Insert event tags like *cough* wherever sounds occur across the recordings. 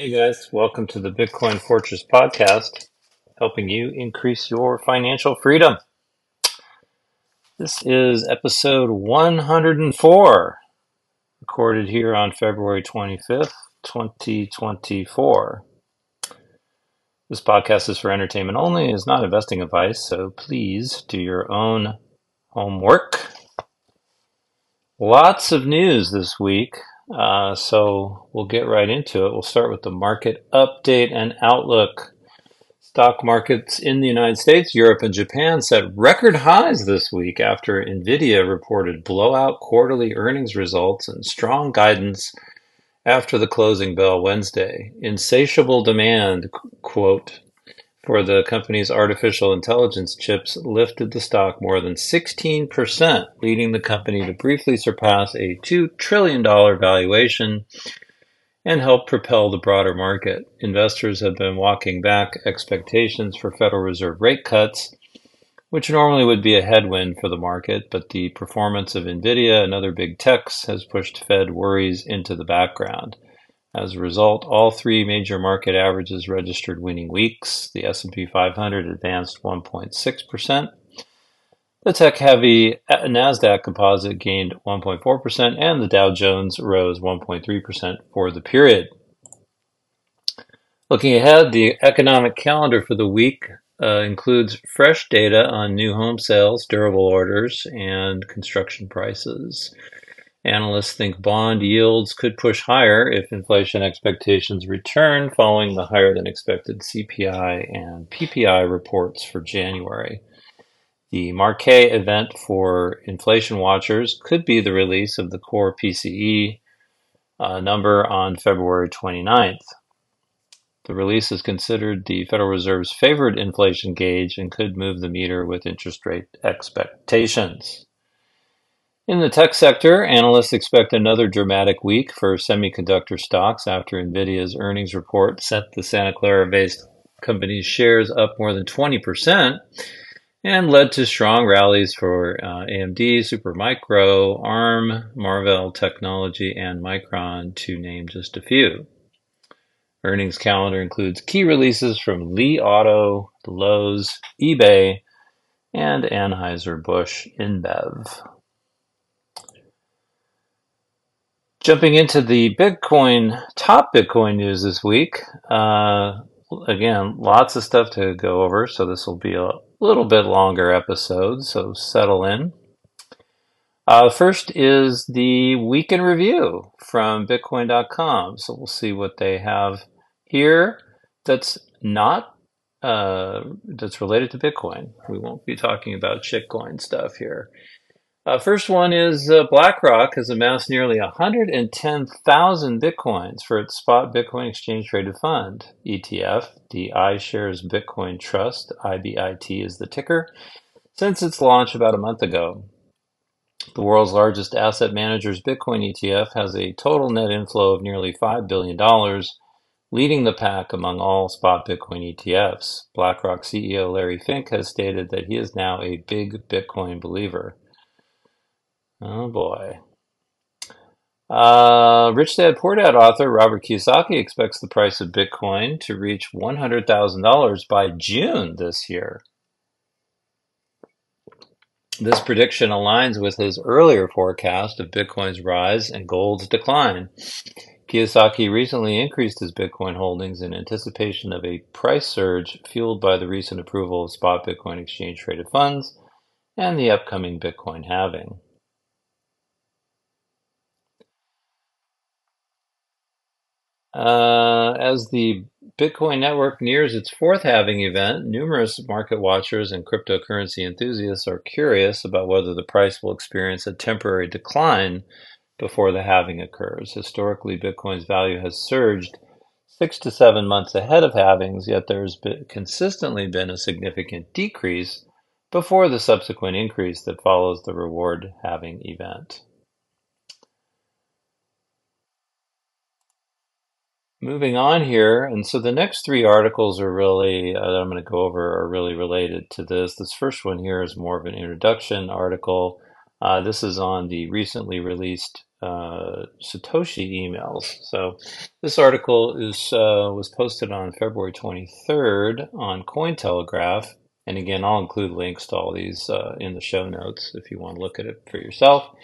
Hey guys, welcome to the Bitcoin Fortress podcast, helping you increase your financial freedom. This is episode 104, recorded here on February 25th, 2024. This podcast is for entertainment only, is not investing advice, so please do your own homework. Lots of news this week. Uh, so we'll get right into it. We'll start with the market update and outlook. Stock markets in the United States, Europe, and Japan set record highs this week after Nvidia reported blowout quarterly earnings results and strong guidance after the closing bell Wednesday. Insatiable demand, quote, for the company's artificial intelligence chips lifted the stock more than 16%, leading the company to briefly surpass a $2 trillion valuation and help propel the broader market. Investors have been walking back expectations for Federal Reserve rate cuts, which normally would be a headwind for the market, but the performance of Nvidia and other big techs has pushed Fed worries into the background. As a result, all three major market averages registered winning weeks. The S&P 500 advanced 1.6%. The tech-heavy Nasdaq Composite gained 1.4%, and the Dow Jones rose 1.3% for the period. Looking ahead, the economic calendar for the week uh, includes fresh data on new home sales, durable orders, and construction prices. Analysts think bond yields could push higher if inflation expectations return following the higher than expected CPI and PPI reports for January. The marquee event for inflation watchers could be the release of the core PCE uh, number on February 29th. The release is considered the Federal Reserve's favored inflation gauge and could move the meter with interest rate expectations. In the tech sector, analysts expect another dramatic week for semiconductor stocks after Nvidia's earnings report sent the Santa Clara-based company's shares up more than 20% and led to strong rallies for uh, AMD, Supermicro, ARM, Marvell Technology, and Micron, to name just a few. Earnings calendar includes key releases from Li Auto, Lowe's, eBay, and Anheuser-Busch InBev. Jumping into the Bitcoin, top Bitcoin news this week. Uh, again, lots of stuff to go over, so this will be a little bit longer episode, so settle in. Uh, first is the week in review from Bitcoin.com. So we'll see what they have here that's not uh, that's related to Bitcoin. We won't be talking about shitcoin stuff here. Uh, first one is uh, BlackRock has amassed nearly 110,000 bitcoins for its spot Bitcoin exchange traded fund ETF. The iShares Bitcoin Trust, IBIT is the ticker, since its launch about a month ago. The world's largest asset manager's Bitcoin ETF has a total net inflow of nearly $5 billion, leading the pack among all spot Bitcoin ETFs. BlackRock CEO Larry Fink has stated that he is now a big Bitcoin believer. Oh boy. Uh, Rich Dad Poor Dad author Robert Kiyosaki expects the price of Bitcoin to reach $100,000 by June this year. This prediction aligns with his earlier forecast of Bitcoin's rise and gold's decline. Kiyosaki recently increased his Bitcoin holdings in anticipation of a price surge fueled by the recent approval of spot Bitcoin exchange traded funds and the upcoming Bitcoin halving. Uh, as the Bitcoin network nears its fourth halving event, numerous market watchers and cryptocurrency enthusiasts are curious about whether the price will experience a temporary decline before the halving occurs. Historically, Bitcoin's value has surged six to seven months ahead of halvings, yet there's been, consistently been a significant decrease before the subsequent increase that follows the reward halving event. Moving on here, and so the next three articles are really, uh, that I'm going to go over, are really related to this. This first one here is more of an introduction article. Uh, this is on the recently released uh, Satoshi emails. So this article is uh, was posted on February 23rd on Cointelegraph. And again, I'll include links to all these uh, in the show notes if you want to look at it for yourself.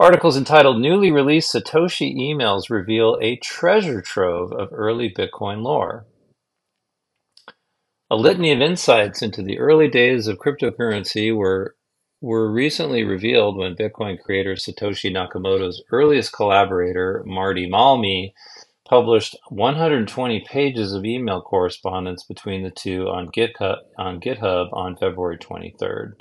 Articles entitled Newly Released Satoshi Emails Reveal a Treasure Trove of Early Bitcoin Lore. A litany of insights into the early days of cryptocurrency were were recently revealed when Bitcoin creator Satoshi Nakamoto's earliest collaborator, Martti Malmi, published 120 pages of email correspondence between the two on GitHub on, GitHub on February 23rd.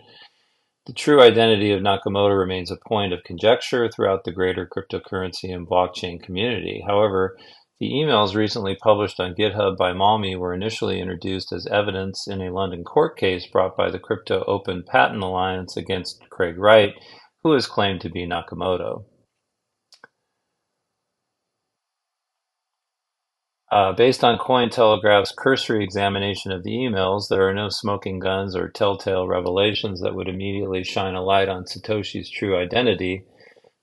The true identity of Nakamoto remains a point of conjecture throughout the greater cryptocurrency and blockchain community. However, the emails recently published on GitHub by Malmi were initially introduced as evidence in a London court case brought by the Crypto Open Patent Alliance against Craig Wright, who is claimed to be Nakamoto. Uh, based on Cointelegraph's cursory examination of the emails, there are no smoking guns or telltale revelations that would immediately shine a light on Satoshi's true identity.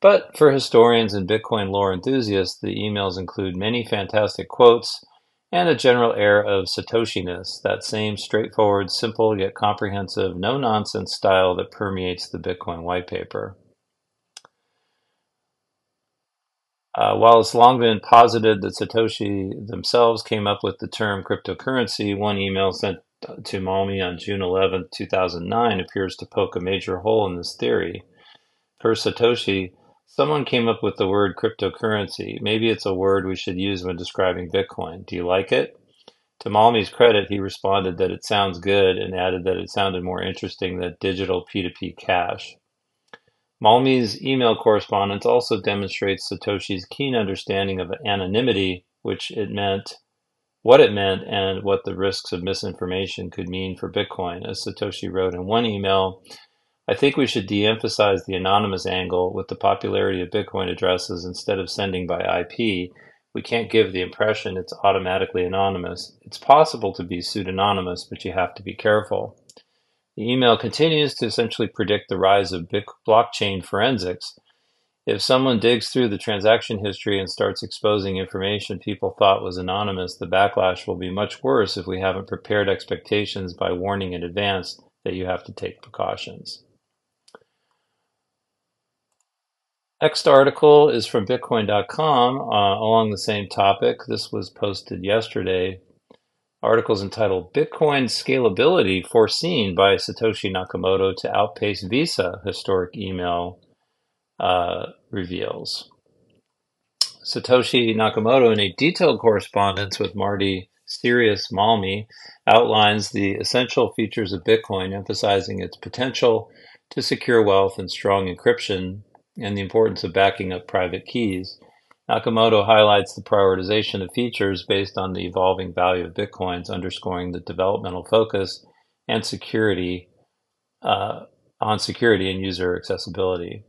But for historians and Bitcoin lore enthusiasts, the emails include many fantastic quotes and a general air of Satoshiness, that same straightforward, simple, yet comprehensive, no nonsense style that permeates the Bitcoin white paper. Uh, while it's long been posited that Satoshi themselves came up with the term cryptocurrency, one email sent to Malmi on June 11, 2009 appears to poke a major hole in this theory. Per Satoshi, Someone came up with the word cryptocurrency. Maybe it's a word we should use when describing Bitcoin. Do you like it? To Malmi's credit, he responded that it sounds good and added that it sounded more interesting than digital P2P cash. Malmi's email correspondence also demonstrates Satoshi's keen understanding of anonymity, which it meant, what it meant, and what the risks of misinformation could mean for Bitcoin. As Satoshi wrote in one email, I think we should de-emphasize the anonymous angle with the popularity of Bitcoin addresses instead of sending by IP. We can't give the impression it's automatically anonymous. It's possible to be pseudonymous, but you have to be careful. The email continues to essentially predict the rise of blockchain forensics. If someone digs through the transaction history and starts exposing information people thought was anonymous, the backlash will be much worse if we haven't prepared expectations by warning in advance that you have to take precautions. Next article is from Bitcoin.com uh, along the same topic. This was posted yesterday. Articles entitled Bitcoin Scalability Foreseen by Satoshi Nakamoto to Outpace Visa, historic email uh, reveals. Satoshi Nakamoto, in a detailed correspondence with Martti Sirius Malmi, outlines the essential features of Bitcoin, emphasizing its potential to secure wealth and strong encryption and the importance of backing up private keys. Nakamoto highlights the prioritization of features based on the evolving value of bitcoins, underscoring the developmental focus and security uh, on security and user accessibility.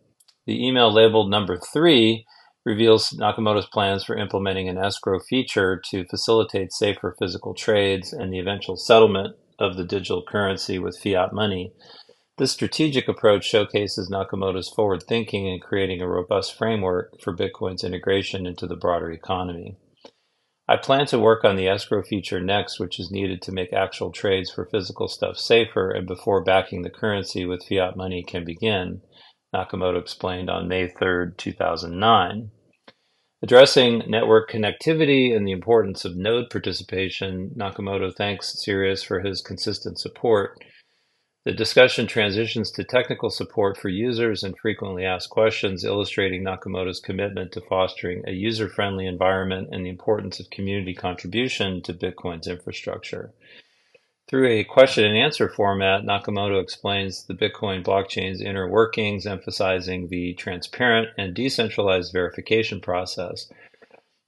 The email labeled number three reveals Nakamoto's plans for implementing an escrow feature to facilitate safer physical trades and the eventual settlement of the digital currency with fiat money. This strategic approach showcases Nakamoto's forward thinking in creating a robust framework for Bitcoin's integration into the broader economy. I plan to work on the escrow feature next, which is needed to make actual trades for physical stuff safer and before backing the currency with fiat money can begin, Nakamoto explained on May 3, 2009. Addressing network connectivity and the importance of node participation, Nakamoto thanks Sirius for his consistent support the discussion transitions to technical support for users and frequently asked questions, illustrating Nakamoto's commitment to fostering a user friendly environment and the importance of community contribution to Bitcoin's infrastructure. Through a question and answer format, Nakamoto explains the Bitcoin blockchain's inner workings, emphasizing the transparent and decentralized verification process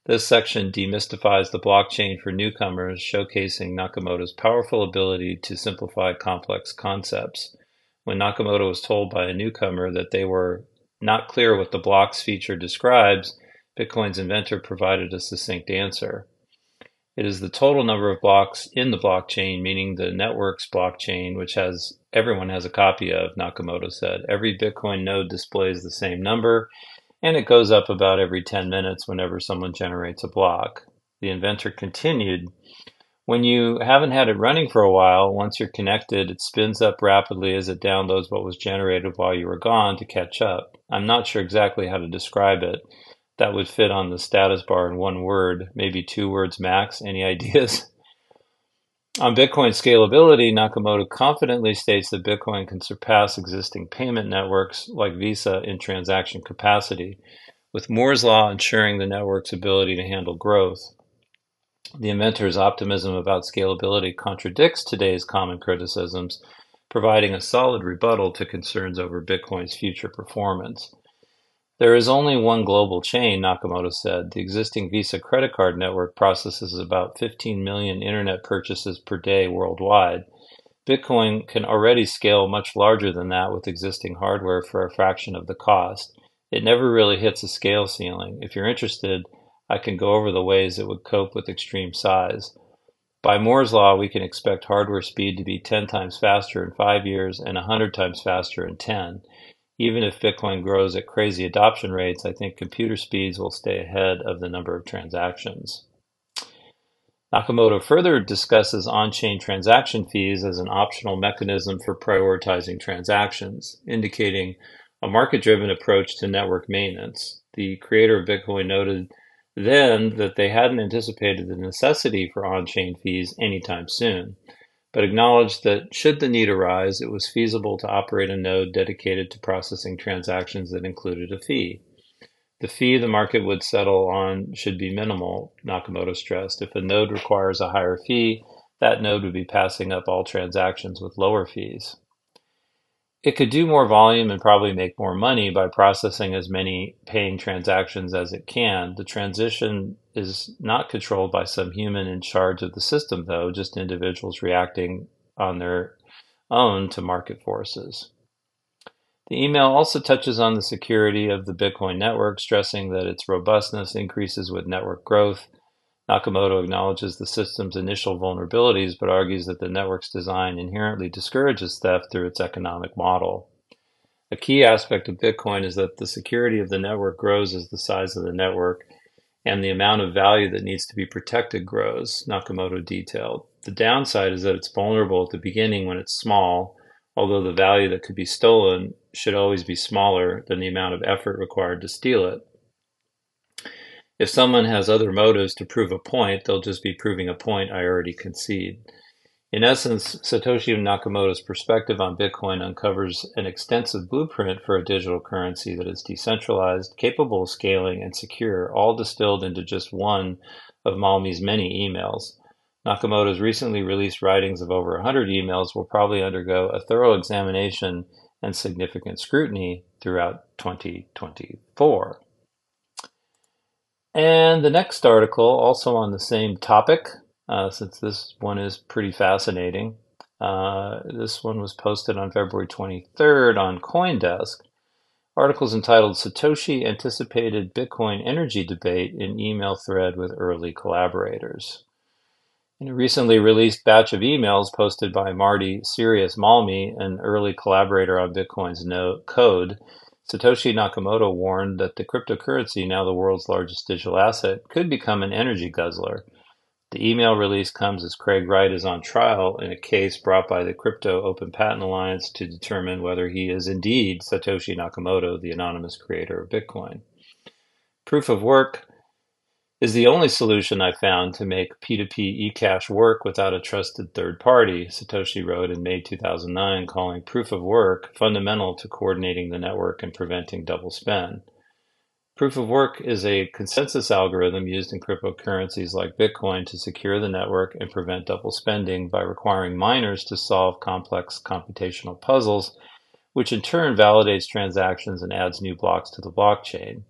this section demystifies the blockchain for newcomers, showcasing Nakamoto's powerful ability to simplify complex concepts. When Nakamoto was told by a newcomer that they were not clear what the blocks feature describes, Bitcoin's inventor provided a succinct answer. It is the total number of blocks in the blockchain, meaning the network's blockchain, which has everyone has a copy of, Nakamoto said. Every Bitcoin node displays the same number, and it goes up about every 10 minutes whenever someone generates a block. The inventor continued, when you haven't had it running for a while, once you're connected, it spins up rapidly as it downloads what was generated while you were gone to catch up. I'm not sure exactly how to describe it. That would fit on the status bar in one word, maybe two words max. Any *laughs* ideas? On Bitcoin scalability, Nakamoto confidently states that Bitcoin can surpass existing payment networks like Visa in transaction capacity, with Moore's Law ensuring the network's ability to handle growth. The inventor's optimism about scalability contradicts today's common criticisms, providing a solid rebuttal to concerns over Bitcoin's future performance. There is only one global chain, Nakamoto said. The existing Visa credit card network processes about 15 million internet purchases per day worldwide. Bitcoin can already scale much larger than that with existing hardware for a fraction of the cost. It never really hits a scale ceiling. If you're interested, I can go over the ways it would cope with extreme size. By Moore's law, we can expect hardware speed to be 10 times faster in 5 years and 100 times faster in 10 even if Bitcoin grows at crazy adoption rates, I think computer speeds will stay ahead of the number of transactions. Nakamoto further discusses on chain transaction fees as an optional mechanism for prioritizing transactions, indicating a market driven approach to network maintenance. The creator of Bitcoin noted then that they hadn't anticipated the necessity for on chain fees anytime soon but acknowledged that should the need arise, it was feasible to operate a node dedicated to processing transactions that included a fee. The fee the market would settle on should be minimal, Nakamoto stressed. If a node requires a higher fee, that node would be passing up all transactions with lower fees. It could do more volume and probably make more money by processing as many paying transactions as it can. The transition is not controlled by some human in charge of the system, though, just individuals reacting on their own to market forces. The email also touches on the security of the Bitcoin network, stressing that its robustness increases with network growth Nakamoto acknowledges the system's initial vulnerabilities, but argues that the network's design inherently discourages theft through its economic model. A key aspect of Bitcoin is that the security of the network grows as the size of the network and the amount of value that needs to be protected grows, Nakamoto detailed. The downside is that it's vulnerable at the beginning when it's small, although the value that could be stolen should always be smaller than the amount of effort required to steal it. If someone has other motives to prove a point, they'll just be proving a point I already concede. In essence, Satoshi Nakamoto's perspective on Bitcoin uncovers an extensive blueprint for a digital currency that is decentralized, capable of scaling, and secure, all distilled into just one of Malmi's many emails. Nakamoto's recently released writings of over 100 emails will probably undergo a thorough examination and significant scrutiny throughout 2024. And the next article, also on the same topic, uh, since this one is pretty fascinating. Uh, this one was posted on February 23rd on Coindesk. Articles entitled Satoshi Anticipated Bitcoin Energy Debate in Email Thread with Early Collaborators. In a recently released batch of emails posted by Martti Sirius Malmi, an early collaborator on Bitcoin's no- code, Satoshi Nakamoto warned that the cryptocurrency, now the world's largest digital asset, could become an energy guzzler. The email release comes as Craig Wright is on trial in a case brought by the Crypto Open Patent Alliance to determine whether he is indeed Satoshi Nakamoto, the anonymous creator of Bitcoin. Proof of work is the only solution I found to make P2P eCash work without a trusted third party, Satoshi wrote in May 2009, calling proof of work fundamental to coordinating the network and preventing double spend. Proof of work is a consensus algorithm used in cryptocurrencies like Bitcoin to secure the network and prevent double spending by requiring miners to solve complex computational puzzles, which in turn validates transactions and adds new blocks to the blockchain.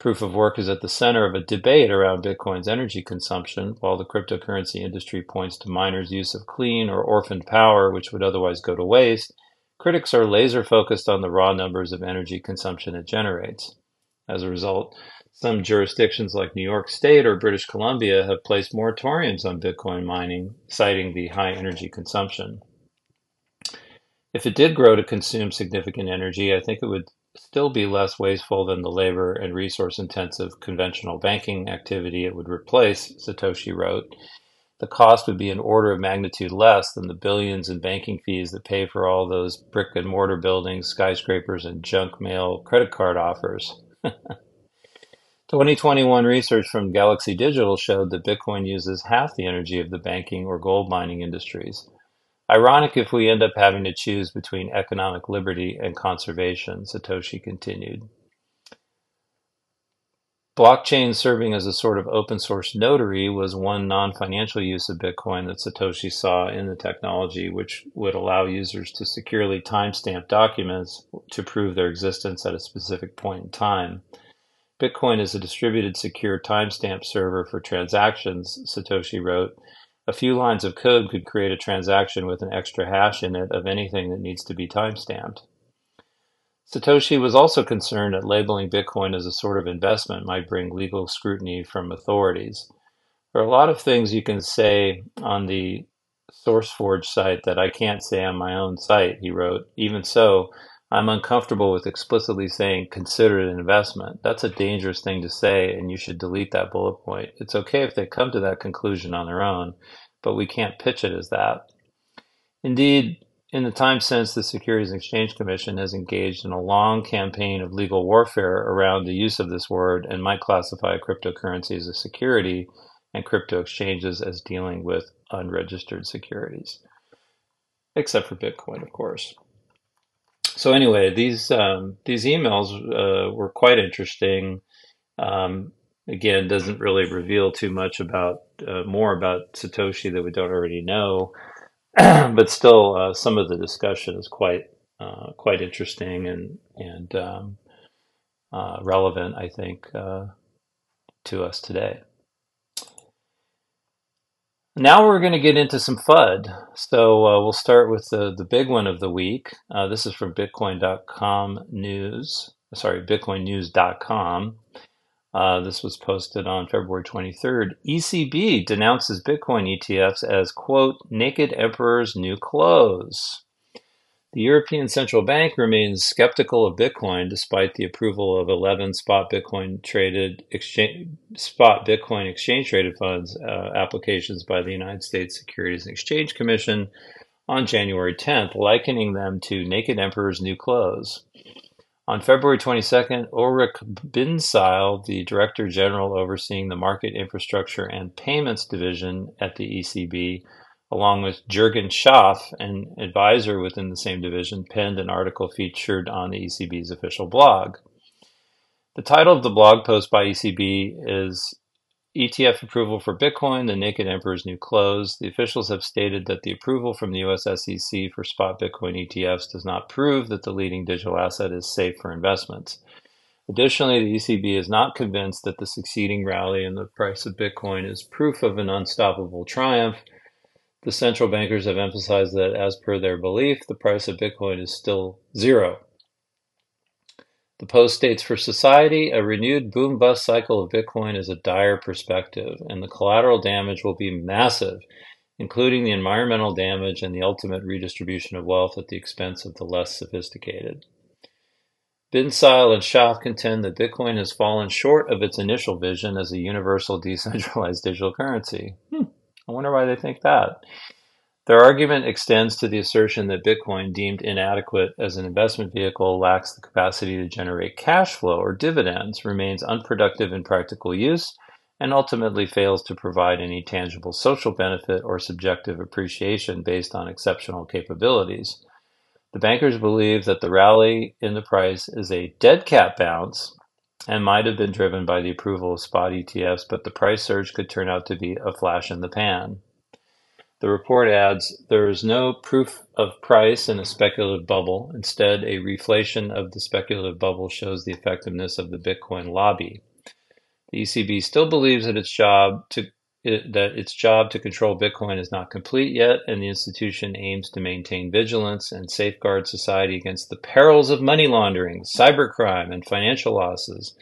Proof of work is at the center of a debate around Bitcoin's energy consumption, while the cryptocurrency industry points to miners' use of clean or orphaned power, which would otherwise go to waste. Critics are laser focused on the raw numbers of energy consumption it generates. As a result, some jurisdictions like New York State or British Columbia have placed moratoriums on Bitcoin mining, citing the high energy consumption. If it did grow to consume significant energy, I think it would still be less wasteful than the labor and resource intensive conventional banking activity it would replace, Satoshi wrote. The cost would be an order of magnitude less than the billions in banking fees that pay for all those brick and mortar buildings, skyscrapers, and junk mail credit card offers. *laughs* 2021 research from Galaxy Digital showed that Bitcoin uses half the energy of the banking or gold mining industries. Ironic if we end up having to choose between economic liberty and conservation, Satoshi continued. Blockchain serving as a sort of open source notary was one non financial use of Bitcoin that Satoshi saw in the technology, which would allow users to securely timestamp documents to prove their existence at a specific point in time. Bitcoin is a distributed secure timestamp server for transactions, Satoshi wrote. A few lines of code could create a transaction with an extra hash in it of anything that needs to be timestamped. Satoshi was also concerned that labeling Bitcoin as a sort of investment might bring legal scrutiny from authorities. There are a lot of things you can say on the SourceForge site that I can't say on my own site, he wrote. Even so, I'm uncomfortable with explicitly saying consider it an investment. That's a dangerous thing to say, and you should delete that bullet point. It's okay if they come to that conclusion on their own, but we can't pitch it as that. Indeed, in the time since, the Securities and Exchange Commission has engaged in a long campaign of legal warfare around the use of this word and might classify cryptocurrency as a security and crypto exchanges as dealing with unregistered securities, except for Bitcoin, of course so anyway, these um, these emails uh, were quite interesting. Um, again, doesn't really reveal too much about uh, more about Satoshi that we don't already know, *clears throat* but still, uh, some of the discussion is quite uh, quite interesting and and um, uh, relevant, I think, uh, to us today. Now we're going to get into some FUD. So uh, we'll start with the, the big one of the week. Uh, this is from Bitcoin.com news. Sorry, BitcoinNews.com. Uh, this was posted on February 23rd. ECB denounces Bitcoin ETFs as, quote, naked emperor's new clothes. The European Central Bank remains skeptical of Bitcoin despite the approval of 11 spot Bitcoin traded exchange, spot Bitcoin exchange traded funds uh, applications by the United States Securities and Exchange Commission on January 10th, likening them to naked emperor's new clothes. On February 22nd, Ulrich Bindseil, the Director General overseeing the Market Infrastructure and Payments Division at the ECB, along with Jürgen Schaaf, an advisor within the same division, penned an article featured on the ECB's official blog. The title of the blog post by ECB is ETF approval for Bitcoin, the naked emperor's new clothes. The officials have stated that the approval from the US SEC for spot Bitcoin ETFs does not prove that the leading digital asset is safe for investments. Additionally, the ECB is not convinced that the succeeding rally in the price of Bitcoin is proof of an unstoppable triumph the central bankers have emphasized that, as per their belief, the price of Bitcoin is still zero. The post states for society, a renewed boom bust cycle of Bitcoin is a dire perspective, and the collateral damage will be massive, including the environmental damage and the ultimate redistribution of wealth at the expense of the less sophisticated. Bindseil and Schaaf contend that Bitcoin has fallen short of its initial vision as a universal *laughs* decentralized digital currency. Hmm. I wonder why they think that. Their argument extends to the assertion that Bitcoin, deemed inadequate as an investment vehicle, lacks the capacity to generate cash flow or dividends, remains unproductive in practical use, and ultimately fails to provide any tangible social benefit or subjective appreciation based on exceptional capabilities. The bankers believe that the rally in the price is a dead cat bounce and might have been driven by the approval of spot ETFs, but the price surge could turn out to be a flash in the pan. The report adds there is no proof of price in a speculative bubble. Instead, a reflation of the speculative bubble shows the effectiveness of the Bitcoin lobby. The ECB still believes that its job to it, that its job to control Bitcoin is not complete yet, and the institution aims to maintain vigilance and safeguard society against the perils of money laundering, cybercrime, and financial losses,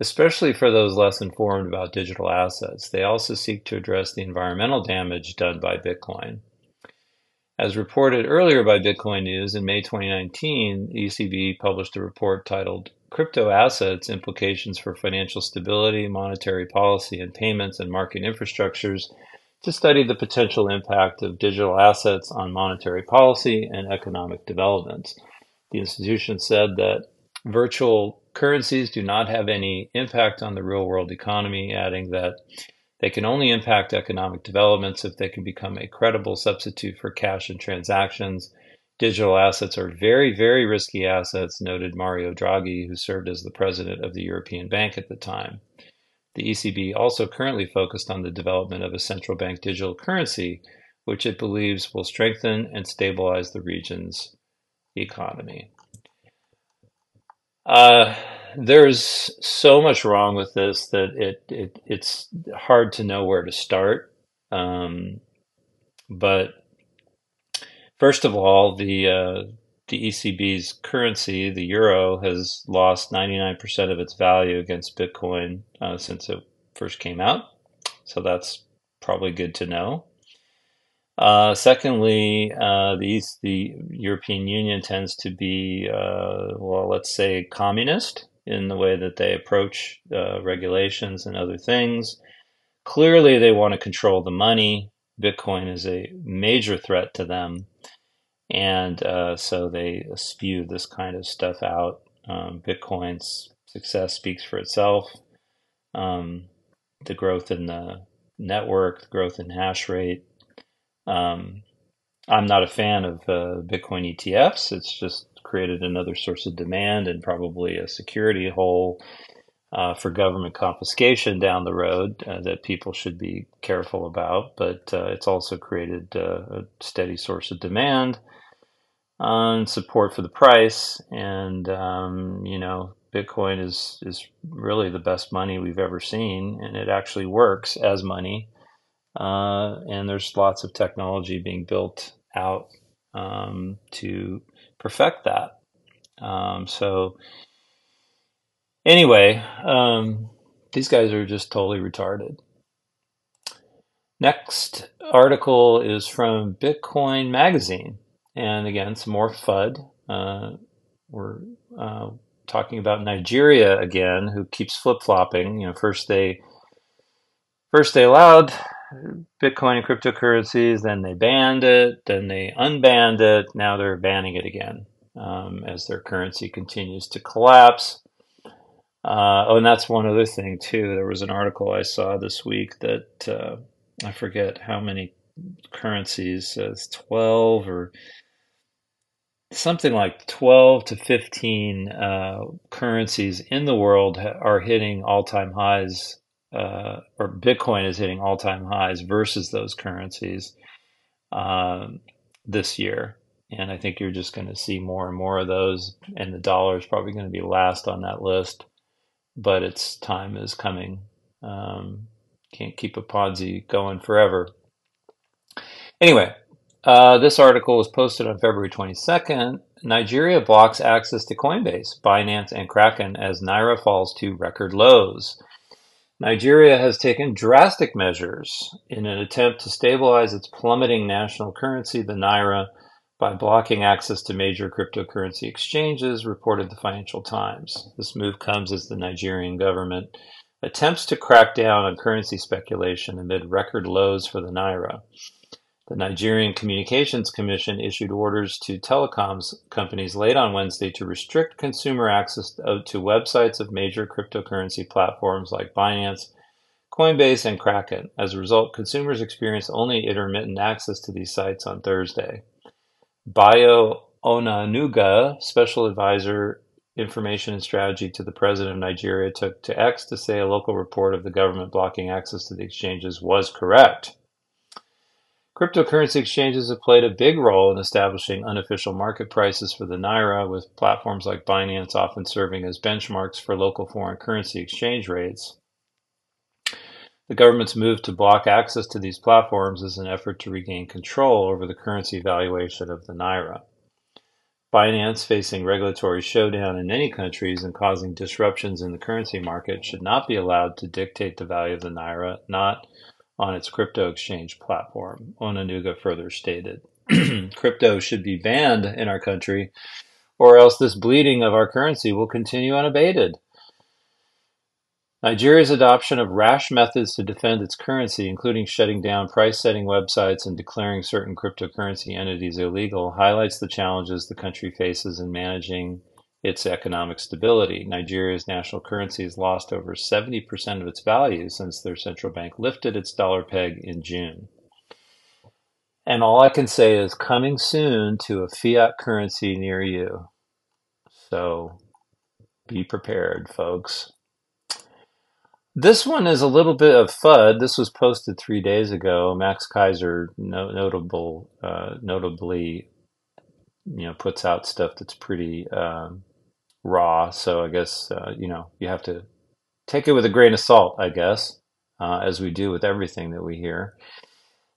especially for those less informed about digital assets. They also seek to address the environmental damage done by Bitcoin. As reported earlier by Bitcoin News in May 2019, the ECB published a report titled Crypto Assets Implications for Financial Stability, Monetary Policy, and Payments and Market Infrastructures to study the potential impact of digital assets on monetary policy and economic development. The institution said that virtual currencies do not have any impact on the real world economy, adding that they can only impact economic developments if they can become a credible substitute for cash and transactions. Digital assets are very, very risky assets, noted Mario Draghi, who served as the president of the European Bank at the time. The ECB also currently focused on the development of a central bank digital currency, which it believes will strengthen and stabilize the region's economy. Uh, there's so much wrong with this that it, it it's hard to know where to start. Um, but first of all, the uh, the ECB's currency, the euro, has lost 99% of its value against Bitcoin uh, since it first came out. So that's probably good to know. Uh, secondly, uh, these the European Union tends to be, uh, well, let's say, communist in the way that they approach uh, regulations and other things. Clearly, they want to control the money. Bitcoin is a major threat to them. And uh, so they spew this kind of stuff out. Um, Bitcoin's success speaks for itself. Um, the growth in the network, the growth in hash rate. Um, I'm not a fan of uh, Bitcoin ETFs. It's just created another source of demand and probably a security hole uh, for government confiscation down the road uh, that people should be careful about. But uh, it's also created uh, a steady source of demand and support for the price. And um, you know, Bitcoin is is really the best money we've ever seen, and it actually works as money. Uh, and there's lots of technology being built out um, to perfect that. Um, so anyway, um, these guys are just totally retarded. Next article is from Bitcoin Magazine, and again, some more FUD. Uh, we're uh, talking about Nigeria again, who keeps flip flopping. You know, first they first they allowed Bitcoin and cryptocurrencies, then they banned it, then they unbanned it, now they're banning it again um, as their currency continues to collapse. Uh, oh, and that's one other thing too. There was an article I saw this week that uh, I forget how many currencies says twelve or something like twelve to fifteen uh, currencies in the world are hitting all-time highs, uh, or Bitcoin is hitting all-time highs versus those currencies um, this year. And I think you're just going to see more and more of those. And the dollar is probably going to be last on that list. But its time is coming. Um, can't keep a Ponzi going forever. Anyway, uh, this article was posted on February 22nd. Nigeria blocks access to Coinbase, Binance, and Kraken as Naira falls to record lows. Nigeria has taken drastic measures in an attempt to stabilize its plummeting national currency, the Naira, by blocking access to major cryptocurrency exchanges, reported the Financial Times. This move comes as the Nigerian government attempts to crack down on currency speculation amid record lows for the Naira. The Nigerian Communications Commission issued orders to telecoms companies late on Wednesday to restrict consumer access to websites of major cryptocurrency platforms like Binance, Coinbase, and Kraken. As a result, consumers experienced only intermittent access to these sites on Thursday. Bayo Onanuga, special advisor information and strategy to the president of Nigeria, took to X to say a local report of the government blocking access to the exchanges was correct. Cryptocurrency exchanges have played a big role in establishing unofficial market prices for the Naira, with platforms like Binance often serving as benchmarks for local foreign currency exchange rates. The government's move to block access to these platforms is an effort to regain control over the currency valuation of the naira. Binance, facing regulatory showdown in many countries and causing disruptions in the currency market, should not be allowed to dictate the value of the naira, not on its crypto exchange platform, Onanuga further stated. *clears throat* crypto should be banned in our country, or else this bleeding of our currency will continue unabated. Nigeria's adoption of rash methods to defend its currency, including shutting down price setting websites and declaring certain cryptocurrency entities illegal, highlights the challenges the country faces in managing its economic stability. Nigeria's national currency has lost over 70% of its value since their central bank lifted its dollar peg in June. And all I can say is coming soon to a fiat currency near you. So be prepared, folks. This one is a little bit of FUD. This was posted three days ago. Max Keiser, no, notable, uh, notably, you know, puts out stuff that's pretty um, raw. So I guess uh, you know you have to take it with a grain of salt, I guess, uh, as we do with everything that we hear.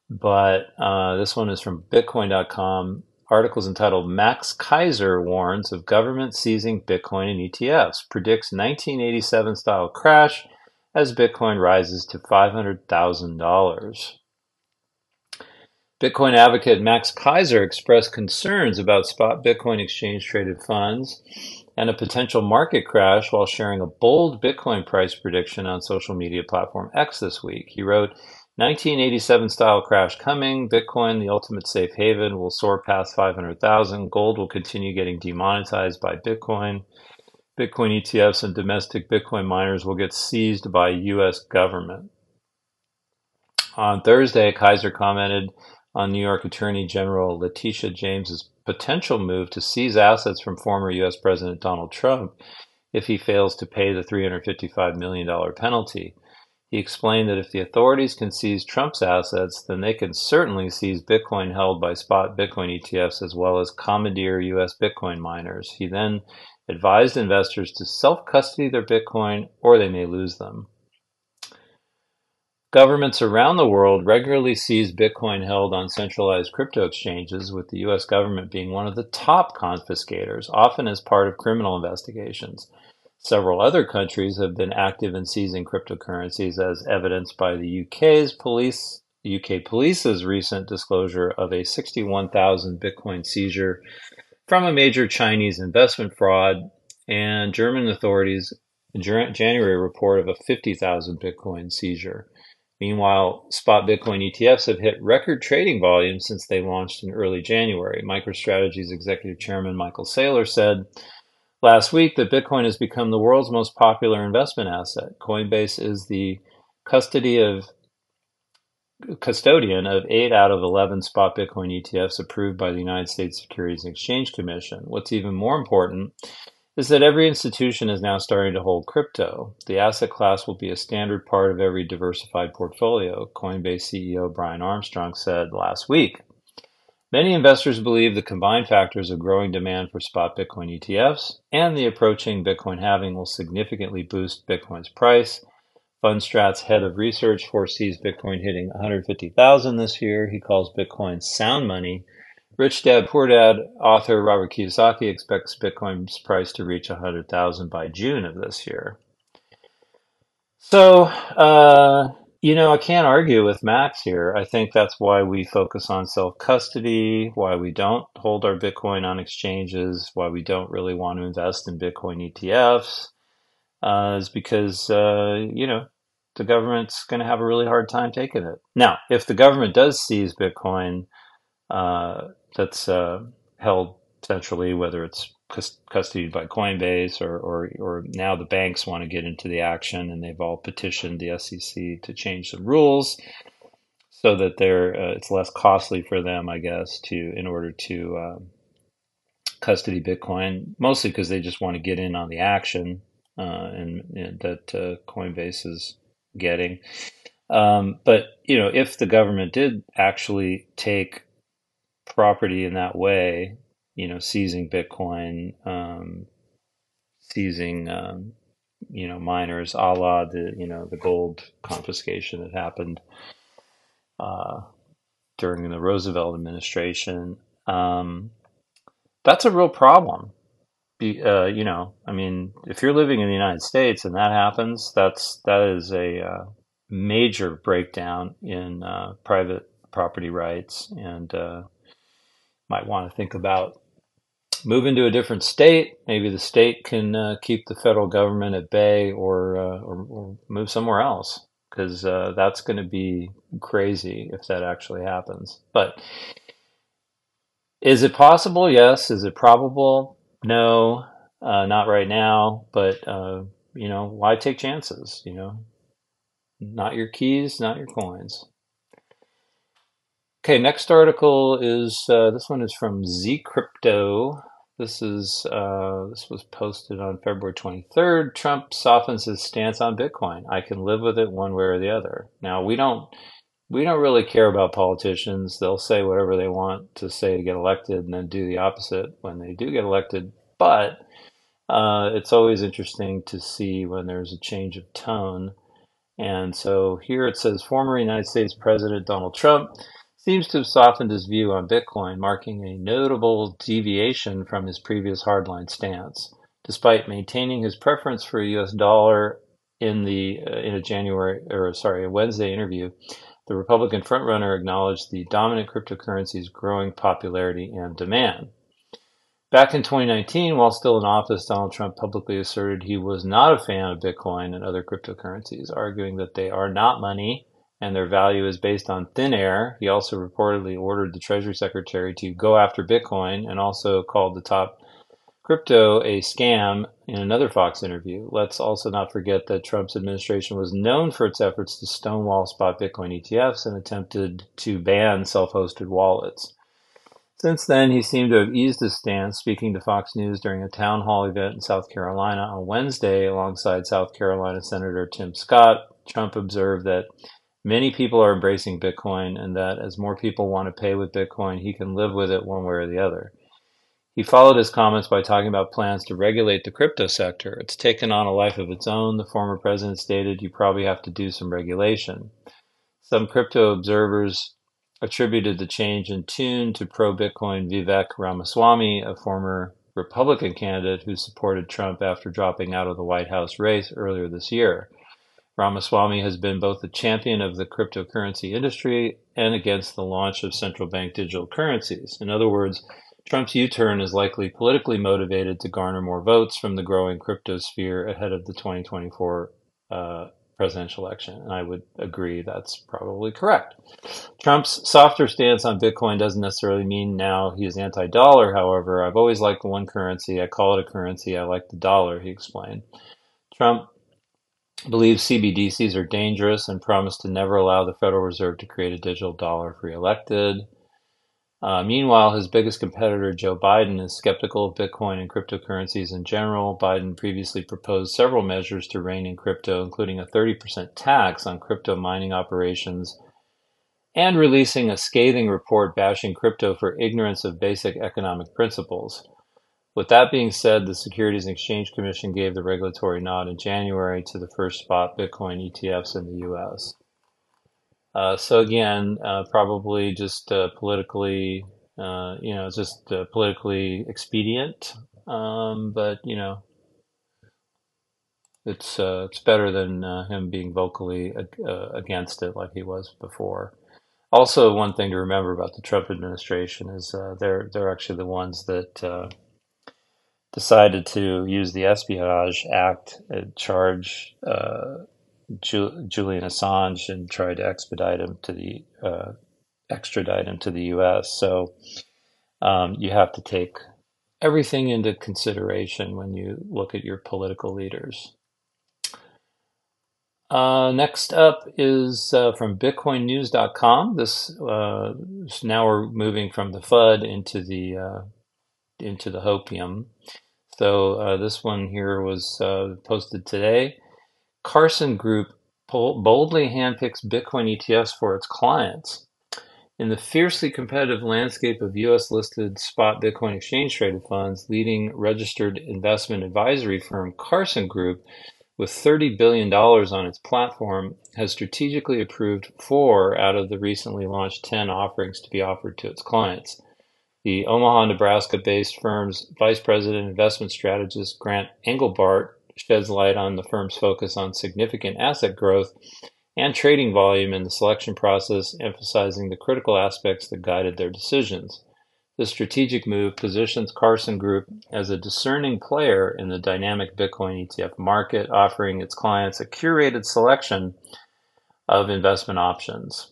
But uh, this one is from Bitcoin.com. Articles entitled "Max Keiser warns of government seizing Bitcoin and ETFs, predicts 1987 style crash." as Bitcoin rises to $500,000. Bitcoin advocate Max Keiser expressed concerns about spot Bitcoin exchange traded funds and a potential market crash while sharing a bold Bitcoin price prediction on social media platform X this week. He wrote, 1987 style crash coming. Bitcoin, the ultimate safe haven, will soar past 500,000. Gold will continue getting demonetized by Bitcoin. Bitcoin ETFs and domestic Bitcoin miners will get seized by U.S. government. On Thursday, Keiser commented on New York Attorney General Letitia James's potential move to seize assets from former U.S. President Donald Trump if he fails to pay the $355 million penalty. He explained that if the authorities can seize Trump's assets, then they can certainly seize Bitcoin held by spot Bitcoin ETFs as well as commandeer U.S. Bitcoin miners. He then advised investors to self custody their Bitcoin or they may lose them. Governments around the world regularly seize Bitcoin held on centralized crypto exchanges, with the US government being one of the top confiscators, often as part of criminal investigations. Several other countries have been active in seizing cryptocurrencies, as evidenced by the UK's police, UK police's recent disclosure of a 61,000 Bitcoin seizure from a major Chinese investment fraud, and German authorities' January report of a 50,000 Bitcoin seizure. Meanwhile, spot Bitcoin ETFs have hit record trading volume since they launched in early January. MicroStrategy's executive chairman Michael Saylor said last week that Bitcoin has become the world's most popular investment asset. Coinbase is the custody of custodian of eight out of 11 spot Bitcoin ETFs approved by the United States Securities and Exchange Commission. What's even more important is that every institution is now starting to hold crypto. The asset class will be a standard part of every diversified portfolio, Coinbase CEO Brian Armstrong said last week. Many investors believe the combined factors of growing demand for spot Bitcoin ETFs and the approaching Bitcoin halving will significantly boost Bitcoin's price Fundstrat's head of research foresees Bitcoin hitting 150,000 this year. He calls Bitcoin sound money. Rich Dad Poor Dad author Robert Kiyosaki expects Bitcoin's price to reach 100,000 by June of this year. So, uh, you know, I can't argue with Max here. I think that's why we focus on self custody, why we don't hold our Bitcoin on exchanges, why we don't really want to invest in Bitcoin ETFs uh, is because uh, you know the government's going to have a really hard time taking it. Now, if the government does seize Bitcoin uh, that's uh, held centrally, whether it's custodied by Coinbase or, or, or now the banks want to get into the action and they've all petitioned the SEC to change the rules so that they're uh, it's less costly for them, I guess, to in order to uh, custody Bitcoin, mostly because they just want to get in on the action uh, and, and, that uh, Coinbase is getting. Um, but you know, if the government did actually take property in that way, you know, seizing Bitcoin, um, seizing um, you know miners, a la the you know the gold confiscation that happened uh, during the Roosevelt administration. Um, that's a real problem be, uh, you know, I mean, if you're living in the United States and that happens, that's that is a uh, major breakdown in uh, private property rights, and uh, might want to think about moving to a different state. Maybe the state can uh, keep the federal government at bay, or uh, or, or, move somewhere else because uh, that's going to be crazy if that actually happens. But is it possible? Yes. Is it probable? No. Uh, not right now. But uh, you know, why take chances? You know, not your keys, not your coins. Okay, next article is uh, this one is from ZyCrypto. This is uh, this was posted on February 23rd. Trump softens his stance on Bitcoin. I can live with it one way or the other. Now we don't we don't really care about politicians. They'll say whatever they want to say to get elected, and then do the opposite when they do get elected. But uh, it's always interesting to see when there's a change of tone. And so here it says former United States President Donald Trump seems to have softened his view on Bitcoin, marking a notable deviation from his previous hardline stance. Despite maintaining his preference for a U.S. dollar in the uh, in a January or sorry a Wednesday interview, the Republican frontrunner acknowledged the dominant cryptocurrency's growing popularity and demand. Back in 2019, while still in office, Donald Trump publicly asserted he was not a fan of Bitcoin and other cryptocurrencies, arguing that they are not money and their value is based on thin air. He also reportedly ordered the Treasury Secretary to go after Bitcoin and also called the top crypto a scam in another Fox interview. Let's also not forget that Trump's administration was known for its efforts to stonewall spot Bitcoin ETFs and attempted to ban self hosted wallets. Since then, he seemed to have eased his stance, speaking to Fox News during a town hall event in South Carolina on Wednesday alongside South Carolina Senator Tim Scott. Trump observed that Many people are embracing Bitcoin, and that as more people want to pay with Bitcoin, he can live with it one way or the other. He followed his comments by talking about plans to regulate the crypto sector. It's taken on a life of its own. The former president stated you probably have to do some regulation. Some crypto observers attributed the change in tune to pro Bitcoin Vivek Ramaswamy, a former Republican candidate who supported Trump after dropping out of the White House race earlier this year. Ramaswamy has been both a champion of the cryptocurrency industry and against the launch of central bank digital currencies. In other words, Trump's U turn is likely politically motivated to garner more votes from the growing crypto sphere ahead of the 2024 uh, presidential election. And I would agree that's probably correct. Trump's softer stance on Bitcoin doesn't necessarily mean now he is anti dollar. However, I've always liked one currency. I call it a currency. I like the dollar, he explained. Trump believes CBDCs are dangerous and promised to never allow the Federal Reserve to create a digital dollar if reelected. Uh, meanwhile, his biggest competitor, Joe Biden, is skeptical of Bitcoin and cryptocurrencies in general. Biden previously proposed several measures to rein in crypto, including a 30% tax on crypto mining operations and releasing a scathing report bashing crypto for ignorance of basic economic principles. With that being said, the Securities and Exchange Commission gave the regulatory nod in January to the first spot Bitcoin ETFs in the US. Uh, so again, uh, probably just uh, politically, uh, you know, just uh, politically expedient. Um, but you know, it's uh, it's better than him being vocally against it like he was before. Also, one thing to remember about the Trump administration is they're they're actually the ones that decided to use the Espionage Act and charge uh, Ju- Julian Assange and try to expedite him to the uh, extradite him to the U.S. So um, you have to take everything into consideration when you look at your political leaders. Uh, next up is uh, from BitcoinNews.com. This uh, now we're moving from the FUD into the uh, into the hopium. So uh, this one here was uh, posted today. Carson Group boldly handpicks Bitcoin ETFs for its clients. In the fiercely competitive landscape of US listed spot Bitcoin exchange traded funds, leading registered investment advisory firm Carson Group, with $30 billion on its platform, has strategically approved four out of the recently launched 10 offerings to be offered to its clients. The Omaha, Nebraska-based firm's vice president investment strategist Grant Engelbart sheds light on the firm's focus on significant asset growth and trading volume in the selection process, emphasizing the critical aspects that guided their decisions. The strategic move positions Carson Group as a discerning player in the dynamic Bitcoin ETF market, offering its clients a curated selection of investment options.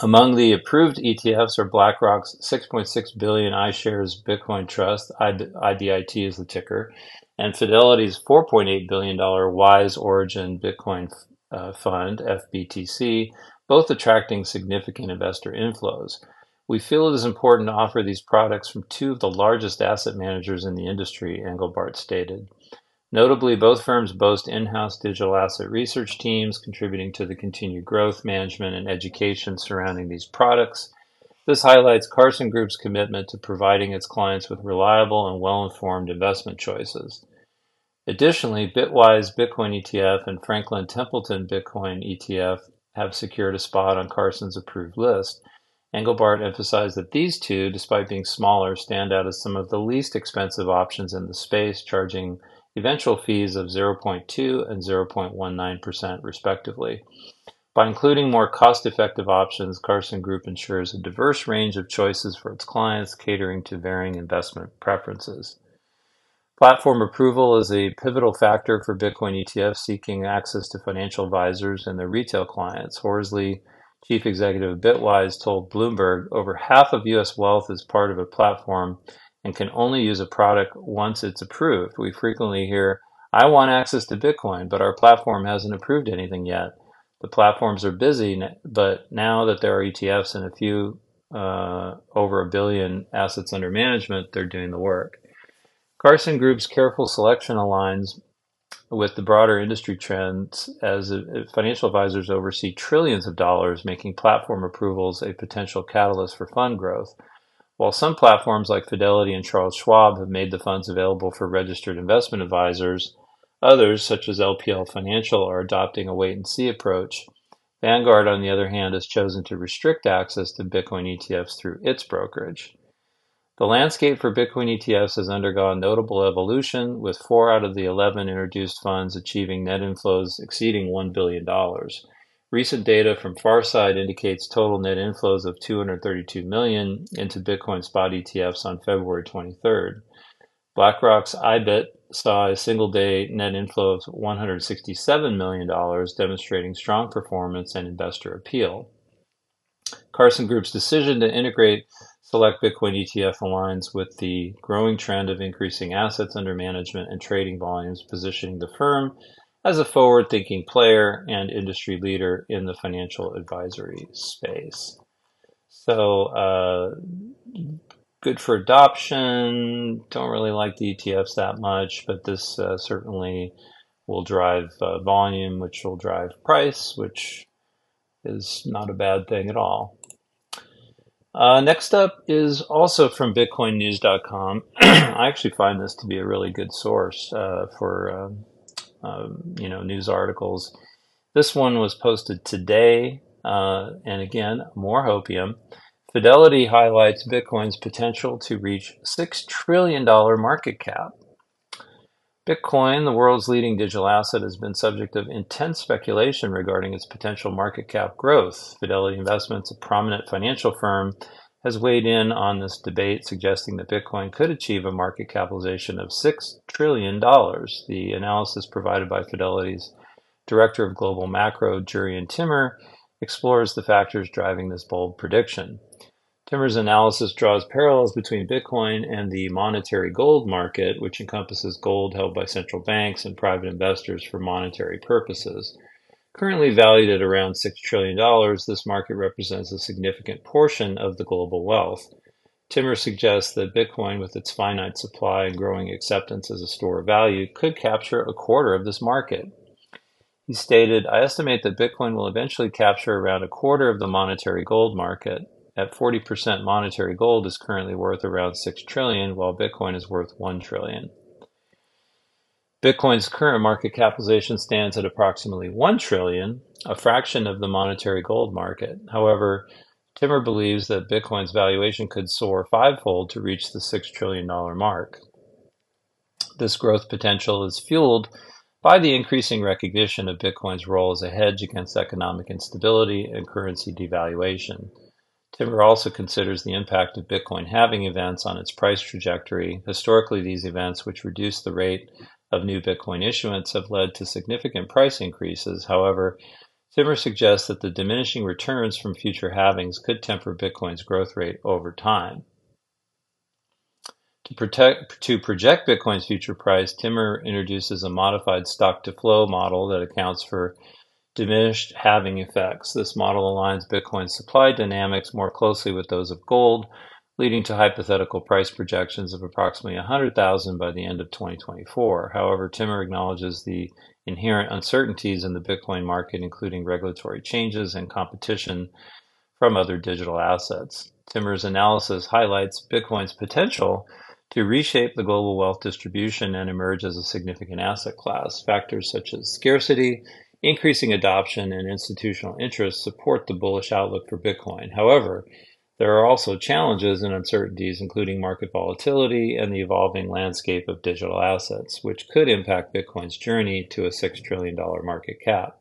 Among the approved ETFs are BlackRock's 6.6 billion iShares Bitcoin Trust, IBIT is the ticker, and Fidelity's 4.8 billion dollar Wise Origin Bitcoin uh, Fund, FBTC, both attracting significant investor inflows. We feel it is important to offer these products from two of the largest asset managers in the industry, Engelbart stated. Notably, both firms boast in-house digital asset research teams contributing to the continued growth, management, and education surrounding these products. This highlights Carson Group's commitment to providing its clients with reliable and well-informed investment choices. Additionally, Bitwise Bitcoin ETF and Franklin Templeton Bitcoin ETF have secured a spot on Carson's approved list. Engelbart emphasized that these two, despite being smaller, stand out as some of the least expensive options in the space, charging eventual fees of 0.2 and 0.19% respectively. By including more cost-effective options, Carson Group ensures a diverse range of choices for its clients, catering to varying investment preferences. Platform approval is a pivotal factor for Bitcoin ETFs seeking access to financial advisors and their retail clients. Horsley, chief executive of Bitwise, told Bloomberg over half of U.S. wealth is part of a platform and can only use a product once it's approved. We frequently hear, I want access to Bitcoin, but our platform hasn't approved anything yet. The platforms are busy, but now that there are ETFs and a few uh, over a billion assets under management, they're doing the work. Carson Group's careful selection aligns with the broader industry trends as financial advisors oversee trillions of dollars, making platform approvals a potential catalyst for fund growth. While some platforms like Fidelity and Charles Schwab have made the funds available for registered investment advisors, others, such as LPL Financial, are adopting a wait and see approach. Vanguard, on the other hand, has chosen to restrict access to Bitcoin ETFs through its brokerage. The landscape for Bitcoin ETFs has undergone notable evolution, with four out of the 11 introduced funds achieving net inflows exceeding $1 billion. Recent data from Farside indicates total net inflows of 232 million into Bitcoin spot ETFs on February 23rd. BlackRock's IBIT saw a single day net inflow of $167 million, demonstrating strong performance and investor appeal. Carson Group's decision to integrate select Bitcoin ETF aligns with the growing trend of increasing assets under management and trading volumes, positioning the firm as a forward thinking player and industry leader in the financial advisory space. So, uh, good for adoption. Don't really like the ETFs that much, but this uh, certainly will drive uh, volume, which will drive price, which is not a bad thing at all. Uh, next up is also from BitcoinNews.com. *clears throat* I actually find this to be a really good source uh, for um, you know, news articles. This one was posted today, uh, and again, more hopium. Fidelity highlights Bitcoin's potential to reach $6 trillion market cap. Bitcoin, the world's leading digital asset, has been subject of intense speculation regarding its potential market cap growth. Fidelity Investments, a prominent financial firm, has weighed in on this debate, suggesting that Bitcoin could achieve a market capitalization of $6 trillion. The analysis provided by Fidelity's Director of Global Macro, Jurrien Timmer, explores the factors driving this bold prediction. Timmer's analysis draws parallels between Bitcoin and the monetary gold market, which encompasses gold held by central banks and private investors for monetary purposes. Currently valued at around $6 trillion, this market represents a significant portion of the global wealth. Timmer suggests that Bitcoin, with its finite supply and growing acceptance as a store of value, could capture a quarter of this market. He stated, I estimate that Bitcoin will eventually capture around a quarter of the monetary gold market. At 40% monetary gold is currently worth around 6 trillion, while Bitcoin is worth 1 trillion. Bitcoin's current market capitalization stands at approximately 1 trillion, a fraction of the monetary gold market. However, Timmer believes that Bitcoin's valuation could soar fivefold to reach the $6 trillion mark. This growth potential is fueled by the increasing recognition of Bitcoin's role as a hedge against economic instability and currency devaluation. Timmer also considers the impact of Bitcoin halving events on its price trajectory. Historically, these events, which reduce the rate of new Bitcoin issuance, have led to significant price increases. However, Timmer suggests that the diminishing returns from future halvings could temper Bitcoin's growth rate over time. To, protect, to project Bitcoin's future price, Timmer introduces a modified stock to flow model that accounts for diminished halving effects. This model aligns Bitcoin's supply dynamics more closely with those of gold, leading to hypothetical price projections of approximately 100,000 by the end of 2024. However, Timmer acknowledges the inherent uncertainties in the Bitcoin market, including regulatory changes and competition from other digital assets. Timmer's analysis highlights Bitcoin's potential to reshape the global wealth distribution and emerge as a significant asset class. Factors such as scarcity, increasing adoption, and institutional interest support the bullish outlook for Bitcoin. However, there are also challenges and uncertainties, including market volatility and the evolving landscape of digital assets, which could impact Bitcoin's journey to a $6 trillion market cap.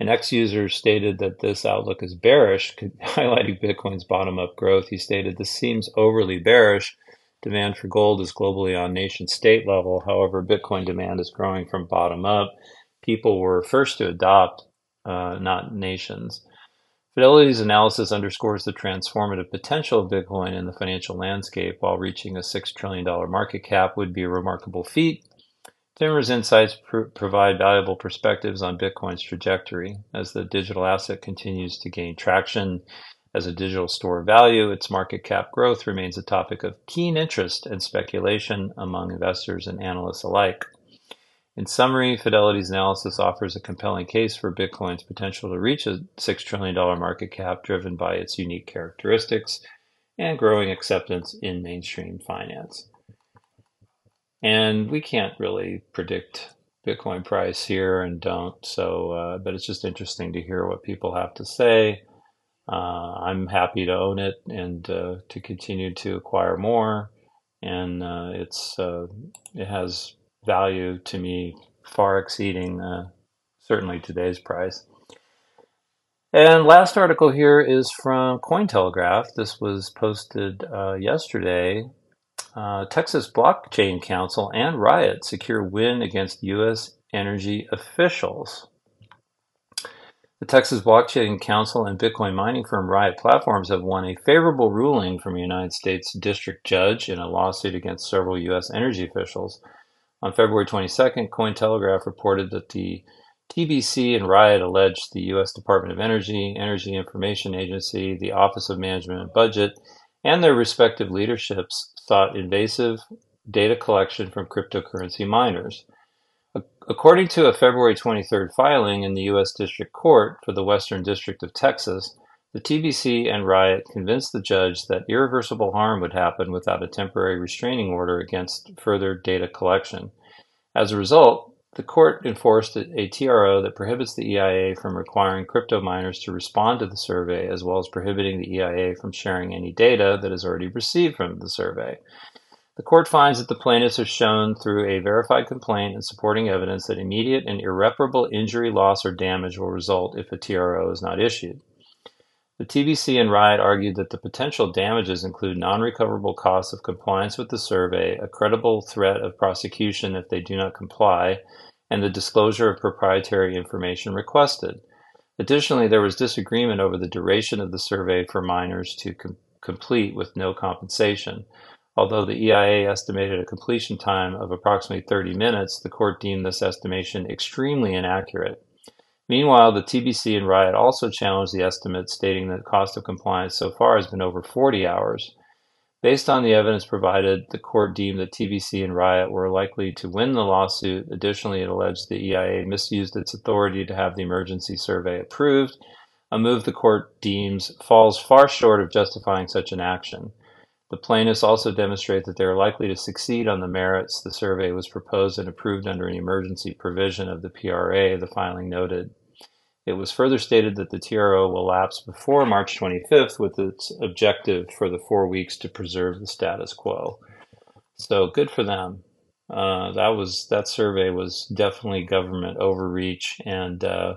An ex user stated that this outlook is bearish, *laughs* highlighting Bitcoin's bottom up growth. He stated, This seems overly bearish. Demand for gold is globally on nation state level. However, Bitcoin demand is growing from bottom up. People were first to adopt, uh, not nations. Fidelity's analysis underscores the transformative potential of Bitcoin in the financial landscape. While reaching a $6 trillion market cap would be a remarkable feat, Timmer's insights pr- provide valuable perspectives on Bitcoin's trajectory. As the digital asset continues to gain traction as a digital store of value, its market cap growth remains a topic of keen interest and speculation among investors and analysts alike. In summary, Fidelity's analysis offers a compelling case for Bitcoin's potential to reach a $6 trillion market cap driven by its unique characteristics and growing acceptance in mainstream finance. And we can't really predict Bitcoin price here and don't, so, uh, but it's just interesting to hear what people have to say. Uh, I'm happy to own it and uh, to continue to acquire more. And uh, it's uh, it has value to me far exceeding uh, certainly today's price. And last article here is from Cointelegraph. This was posted uh, yesterday. Uh, Texas Blockchain Council and Riot secure win against U.S. energy officials. The Texas Blockchain Council and Bitcoin mining firm Riot Platforms have won a favorable ruling from a United States district judge in a lawsuit against several U.S. energy officials. On February 22nd, Cointelegraph reported that the TBC and Riot alleged the U.S. Department of Energy, Energy Information Agency, the Office of Management and Budget, and their respective leaderships sought invasive data collection from cryptocurrency miners. According to a February 23rd filing in the U.S. District Court for the Western District of Texas, the TBC and Riot convinced the judge that irreversible harm would happen without a temporary restraining order against further data collection. As a result, the court enforced a TRO that prohibits the EIA from requiring crypto miners to respond to the survey, as well as prohibiting the EIA from sharing any data that is already received from the survey. The court finds that the plaintiffs have shown through a verified complaint and supporting evidence that immediate and irreparable injury, loss, or damage will result if a TRO is not issued. The TBC and Riot argued that the potential damages include non-recoverable costs of compliance with the survey, a credible threat of prosecution if they do not comply, and the disclosure of proprietary information requested. Additionally, there was disagreement over the duration of the survey for miners to com- complete with no compensation. Although the EIA estimated a completion time of approximately 30 minutes, the court deemed this estimation extremely inaccurate. Meanwhile, the TBC and Riot also challenged the estimate, stating that cost of compliance so far has been over 40 hours. Based on the evidence provided, the court deemed that TBC and Riot were likely to win the lawsuit. Additionally, it alleged the EIA misused its authority to have the emergency survey approved, a move the court deems falls far short of justifying such an action. The plaintiffs also demonstrate that they are likely to succeed on the merits. The survey was proposed and approved under an emergency provision of the PRA, the filing noted. It was further stated that the TRO will lapse before March 25th with its objective for the four weeks to preserve the status quo. So good for them. Uh, that was that survey was definitely government overreach, and uh,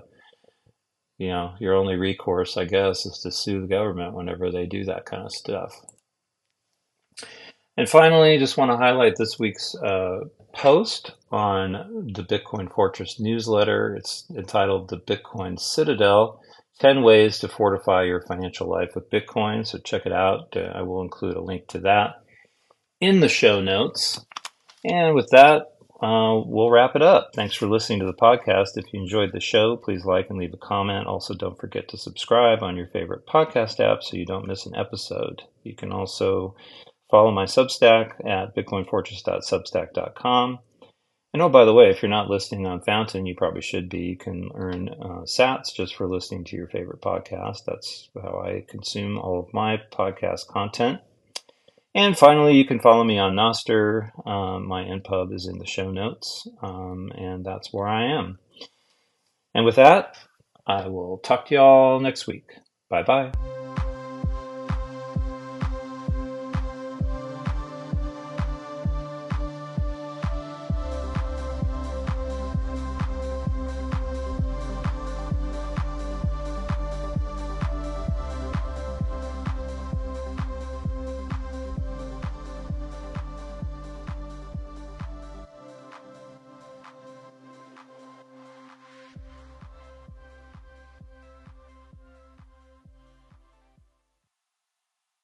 you know, your only recourse, I guess, is to sue the government whenever they do that kind of stuff. And finally, just want to highlight this week's uh, post on the Bitcoin Fortress newsletter. It's entitled The Bitcoin Citadel 10 Ways to Fortify Your Financial Life with Bitcoin. So check it out. Uh, I will include a link to that in the show notes. And with that, uh, we'll wrap it up. Thanks for listening to the podcast. If you enjoyed the show, please like and leave a comment. Also, don't forget to subscribe on your favorite podcast app so you don't miss an episode. You can also follow my Substack at bitcoinfortress.substack.com. And oh, by the way, if you're not listening on Fountain, you probably should be. You can earn uh, sats just for listening to your favorite podcast. That's how I consume all of my podcast content. And finally, you can follow me on Nostr. Um, my npub is in the show notes, um, and that's where I am. And with that, I will talk to y'all next week. Bye bye.